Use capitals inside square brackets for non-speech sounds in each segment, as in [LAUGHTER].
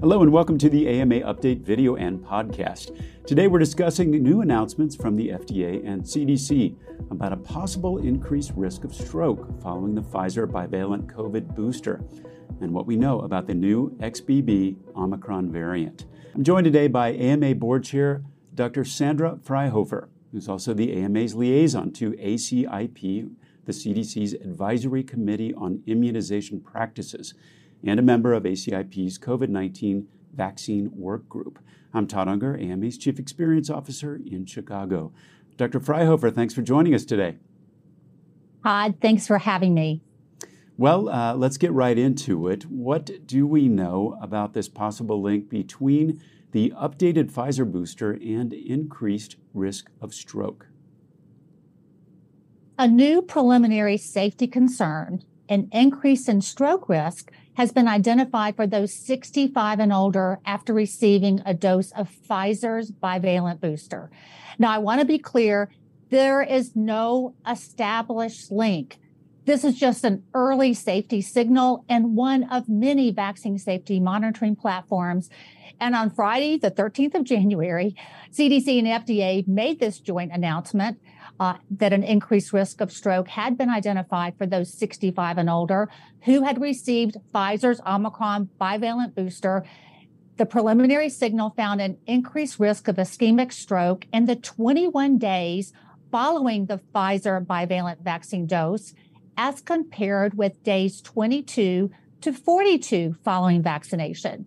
Hello and welcome to the AMA Update video and podcast. Today we're discussing new announcements from the FDA and CDC about a possible increased risk of stroke following the Pfizer bivalent COVID booster and what we know about the new XBB Omicron variant. I'm joined today by AMA Board Chair Dr. Sandra Fryhofer, who's also the AMA's liaison to ACIP, the CDC's Advisory Committee on Immunization Practices and a member of ACIP's COVID 19 vaccine work group. I'm Todd Unger, AMA's Chief Experience Officer in Chicago. Dr. Fryhofer, thanks for joining us today. Todd, thanks for having me. Well, uh, let's get right into it. What do we know about this possible link between the updated Pfizer booster and increased risk of stroke? A new preliminary safety concern, an increase in stroke risk, has been identified for those 65 and older after receiving a dose of Pfizer's bivalent booster. Now, I want to be clear there is no established link. This is just an early safety signal and one of many vaccine safety monitoring platforms. And on Friday, the 13th of January, CDC and FDA made this joint announcement uh, that an increased risk of stroke had been identified for those 65 and older who had received Pfizer's Omicron bivalent booster. The preliminary signal found an increased risk of ischemic stroke in the 21 days following the Pfizer bivalent vaccine dose, as compared with days 22 to 42 following vaccination.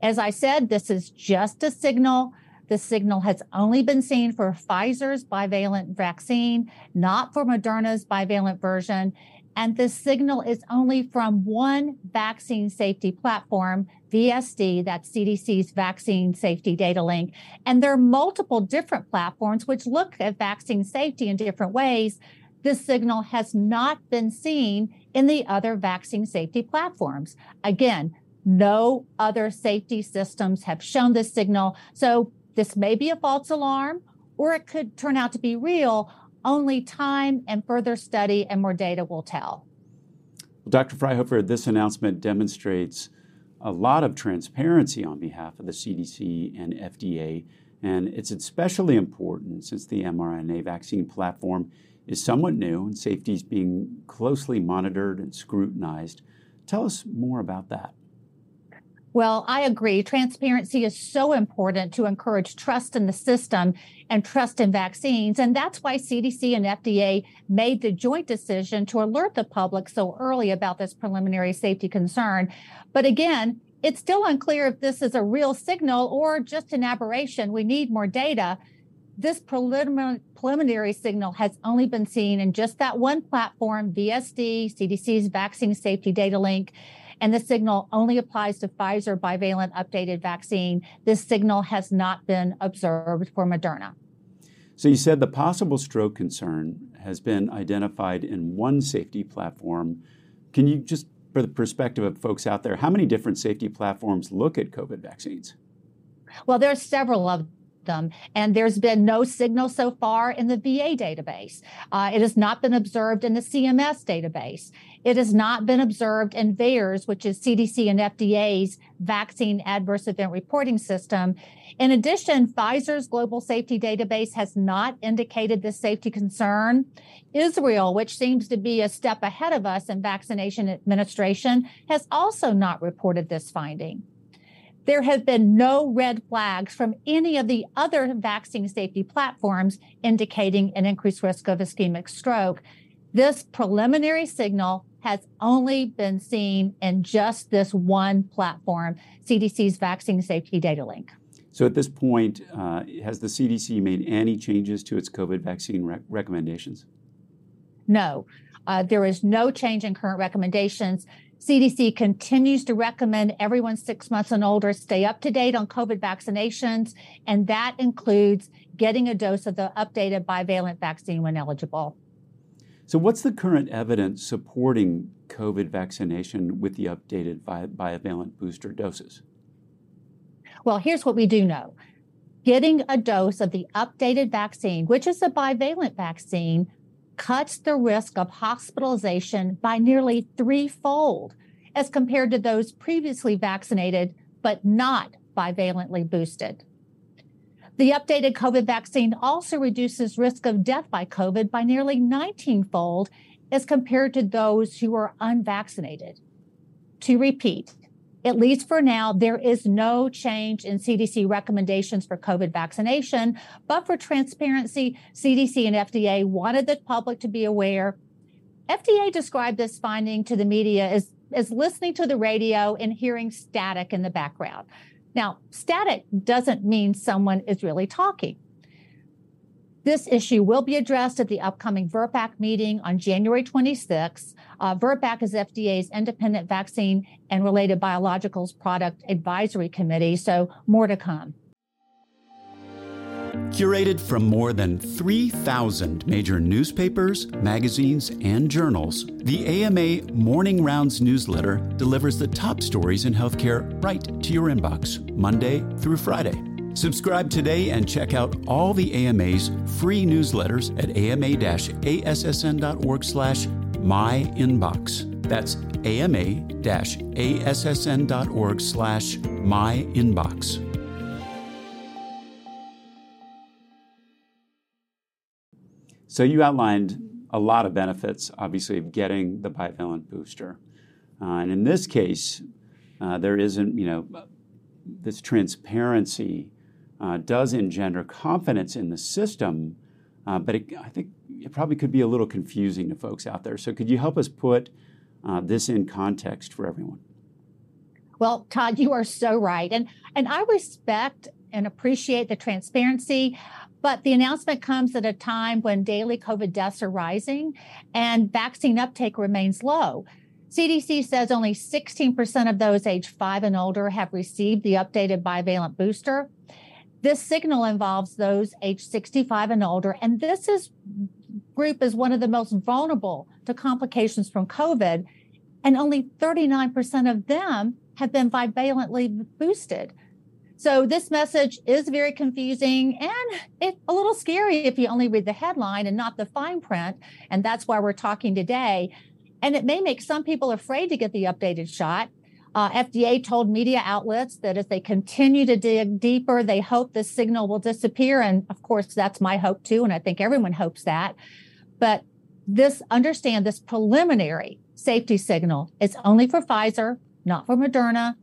As I said, this is just a signal the signal has only been seen for Pfizer's bivalent vaccine, not for Moderna's bivalent version. And this signal is only from one vaccine safety platform, VSD, that's CDC's vaccine safety data link. And there are multiple different platforms which look at vaccine safety in different ways. This signal has not been seen in the other vaccine safety platforms. Again, no other safety systems have shown this signal. So this may be a false alarm, or it could turn out to be real. Only time and further study and more data will tell. Well, Dr. Fryhofer, this announcement demonstrates a lot of transparency on behalf of the CDC and FDA, and it's especially important since the mRNA vaccine platform is somewhat new and safety is being closely monitored and scrutinized. Tell us more about that. Well, I agree. Transparency is so important to encourage trust in the system and trust in vaccines. And that's why CDC and FDA made the joint decision to alert the public so early about this preliminary safety concern. But again, it's still unclear if this is a real signal or just an aberration. We need more data. This preliminary signal has only been seen in just that one platform, VSD, CDC's Vaccine Safety Data Link and the signal only applies to Pfizer bivalent updated vaccine. This signal has not been observed for Moderna. So you said the possible stroke concern has been identified in one safety platform. Can you just, for the perspective of folks out there, how many different safety platforms look at COVID vaccines? Well, there are several of them. And there's been no signal so far in the VA database. Uh, it has not been observed in the CMS database. It has not been observed in VAERS, which is CDC and FDA's vaccine adverse event reporting system. In addition, Pfizer's global safety database has not indicated this safety concern. Israel, which seems to be a step ahead of us in vaccination administration, has also not reported this finding. There have been no red flags from any of the other vaccine safety platforms indicating an increased risk of ischemic stroke. This preliminary signal has only been seen in just this one platform, CDC's Vaccine Safety Data Link. So, at this point, uh, has the CDC made any changes to its COVID vaccine rec- recommendations? No. Uh, there is no change in current recommendations. CDC continues to recommend everyone six months and older stay up to date on COVID vaccinations, and that includes getting a dose of the updated bivalent vaccine when eligible. So, what's the current evidence supporting COVID vaccination with the updated bivalent booster doses? Well, here's what we do know getting a dose of the updated vaccine, which is a bivalent vaccine, cuts the risk of hospitalization by nearly threefold as compared to those previously vaccinated but not bivalently boosted. The updated COVID vaccine also reduces risk of death by COVID by nearly 19 fold as compared to those who are unvaccinated. To repeat, at least for now, there is no change in CDC recommendations for COVID vaccination. But for transparency, CDC and FDA wanted the public to be aware. FDA described this finding to the media as, as listening to the radio and hearing static in the background. Now, static doesn't mean someone is really talking. This issue will be addressed at the upcoming VRBPAC meeting on January 26. Uh, VRBPAC is FDA's independent vaccine and related biologicals product advisory committee, so more to come. Curated from more than 3,000 major newspapers, magazines, and journals, the AMA Morning Rounds newsletter delivers the top stories in healthcare right to your inbox, Monday through Friday. Subscribe today and check out all the AMA's free newsletters at ama-assn.org slash myinbox. That's ama-assn.org slash myinbox. So you outlined a lot of benefits, obviously, of getting the bivalent booster. Uh, and in this case, uh, there isn't, you know, this transparency uh, does engender confidence in the system, uh, but it, I think it probably could be a little confusing to folks out there. So, could you help us put uh, this in context for everyone? Well, Todd, you are so right, and and I respect and appreciate the transparency. But the announcement comes at a time when daily COVID deaths are rising and vaccine uptake remains low. CDC says only 16% of those age five and older have received the updated bivalent booster. This signal involves those age 65 and older, and this is group is one of the most vulnerable to complications from COVID, and only 39% of them have been bivalently boosted. So this message is very confusing and it's a little scary if you only read the headline and not the fine print. And that's why we're talking today. And it may make some people afraid to get the updated shot. Uh, FDA told media outlets that if they continue to dig deeper, they hope this signal will disappear. And of course, that's my hope too. And I think everyone hopes that. But this, understand this preliminary safety signal is only for Pfizer, not for Moderna.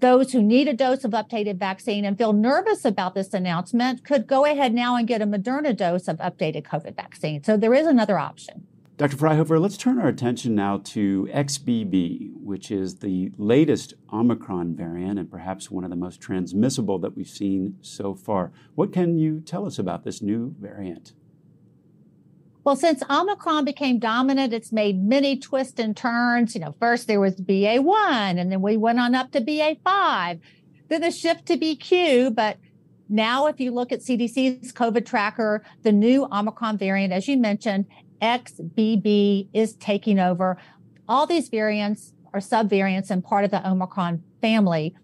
Those who need a dose of updated vaccine and feel nervous about this announcement could go ahead now and get a Moderna dose of updated COVID vaccine. So there is another option. Dr. Fryhofer, let's turn our attention now to XBB, which is the latest Omicron variant and perhaps one of the most transmissible that we've seen so far. What can you tell us about this new variant? Well, since Omicron became dominant, it's made many twists and turns. You know, first there was BA1, and then we went on up to BA5, then the shift to BQ. But now, if you look at CDC's COVID tracker, the new Omicron variant, as you mentioned, XBB is taking over. All these variants are subvariants and part of the Omicron family.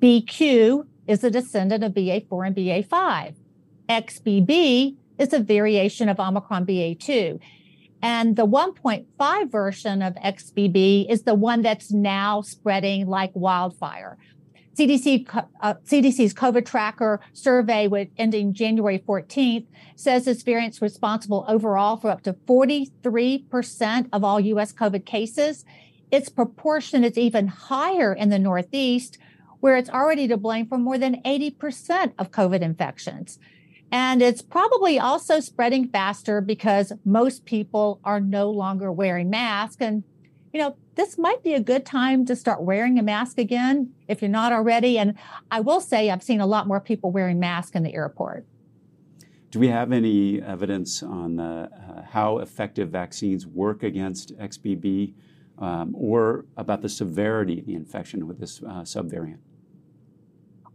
BQ is a descendant of BA4 and BA5. XBB is a variation of Omicron BA2. And the 1.5 version of XBB is the one that's now spreading like wildfire. CDC, uh, CDC's COVID tracker survey with ending January 14th says this variant's responsible overall for up to 43% of all US COVID cases. Its proportion is even higher in the Northeast, where it's already to blame for more than 80% of COVID infections. And it's probably also spreading faster because most people are no longer wearing masks. And, you know, this might be a good time to start wearing a mask again if you're not already. And I will say, I've seen a lot more people wearing masks in the airport. Do we have any evidence on uh, how effective vaccines work against XBB um, or about the severity of the infection with this uh, subvariant?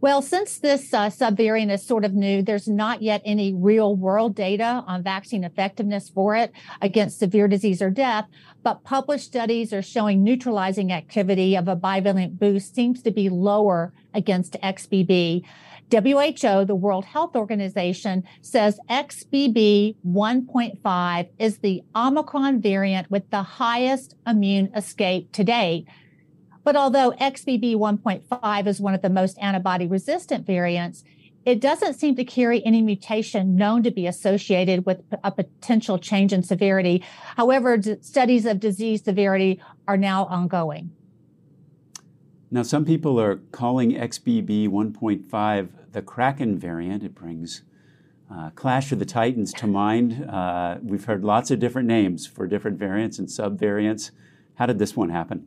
Well, since this uh, subvariant is sort of new, there's not yet any real world data on vaccine effectiveness for it against severe disease or death, but published studies are showing neutralizing activity of a bivalent boost seems to be lower against XBB. WHO, the World Health Organization, says XBB 1.5 is the Omicron variant with the highest immune escape to date. But although XBB 1.5 is one of the most antibody resistant variants, it doesn't seem to carry any mutation known to be associated with a potential change in severity. However, d- studies of disease severity are now ongoing. Now, some people are calling XBB 1.5 the Kraken variant. It brings uh, Clash of the Titans to mind. Uh, we've heard lots of different names for different variants and subvariants. How did this one happen?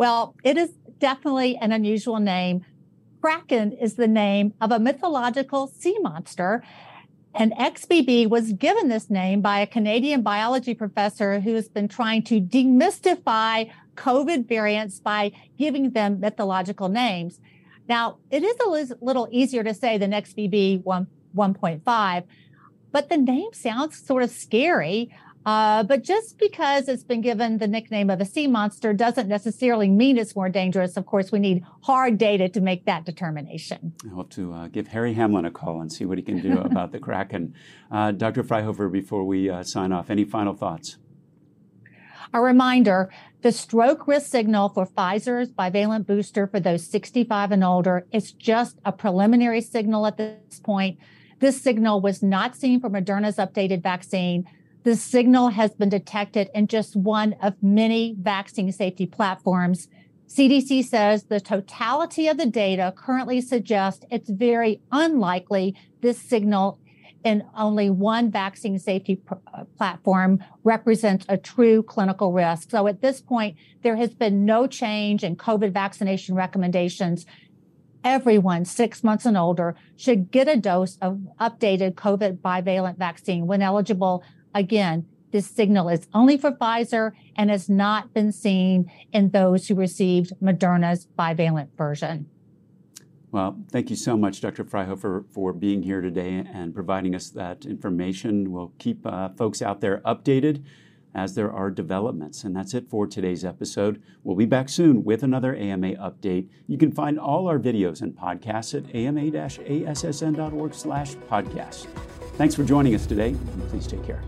Well, it is definitely an unusual name. Kraken is the name of a mythological sea monster. And XBB was given this name by a Canadian biology professor who has been trying to demystify COVID variants by giving them mythological names. Now, it is a little easier to say than XBB 1, 1.5, but the name sounds sort of scary. Uh, but just because it's been given the nickname of a sea monster doesn't necessarily mean it's more dangerous. Of course, we need hard data to make that determination. I hope to uh, give Harry Hamlin a call and see what he can do about the Kraken. [LAUGHS] Uh, Dr. Fryhofer, before we uh, sign off, any final thoughts? A reminder the stroke risk signal for Pfizer's bivalent booster for those 65 and older is just a preliminary signal at this point. This signal was not seen for Moderna's updated vaccine. The signal has been detected in just one of many vaccine safety platforms. CDC says the totality of the data currently suggests it's very unlikely this signal in only one vaccine safety pr- uh, platform represents a true clinical risk. So at this point, there has been no change in COVID vaccination recommendations. Everyone six months and older should get a dose of updated COVID bivalent vaccine when eligible Again, this signal is only for Pfizer and has not been seen in those who received Moderna's bivalent version. Well, thank you so much, Dr. Fryhofer, for being here today and providing us that information. We'll keep uh, folks out there updated as there are developments. And that's it for today's episode. We'll be back soon with another AMA update. You can find all our videos and podcasts at ama-assn.org slash podcast. Thanks for joining us today, and please take care.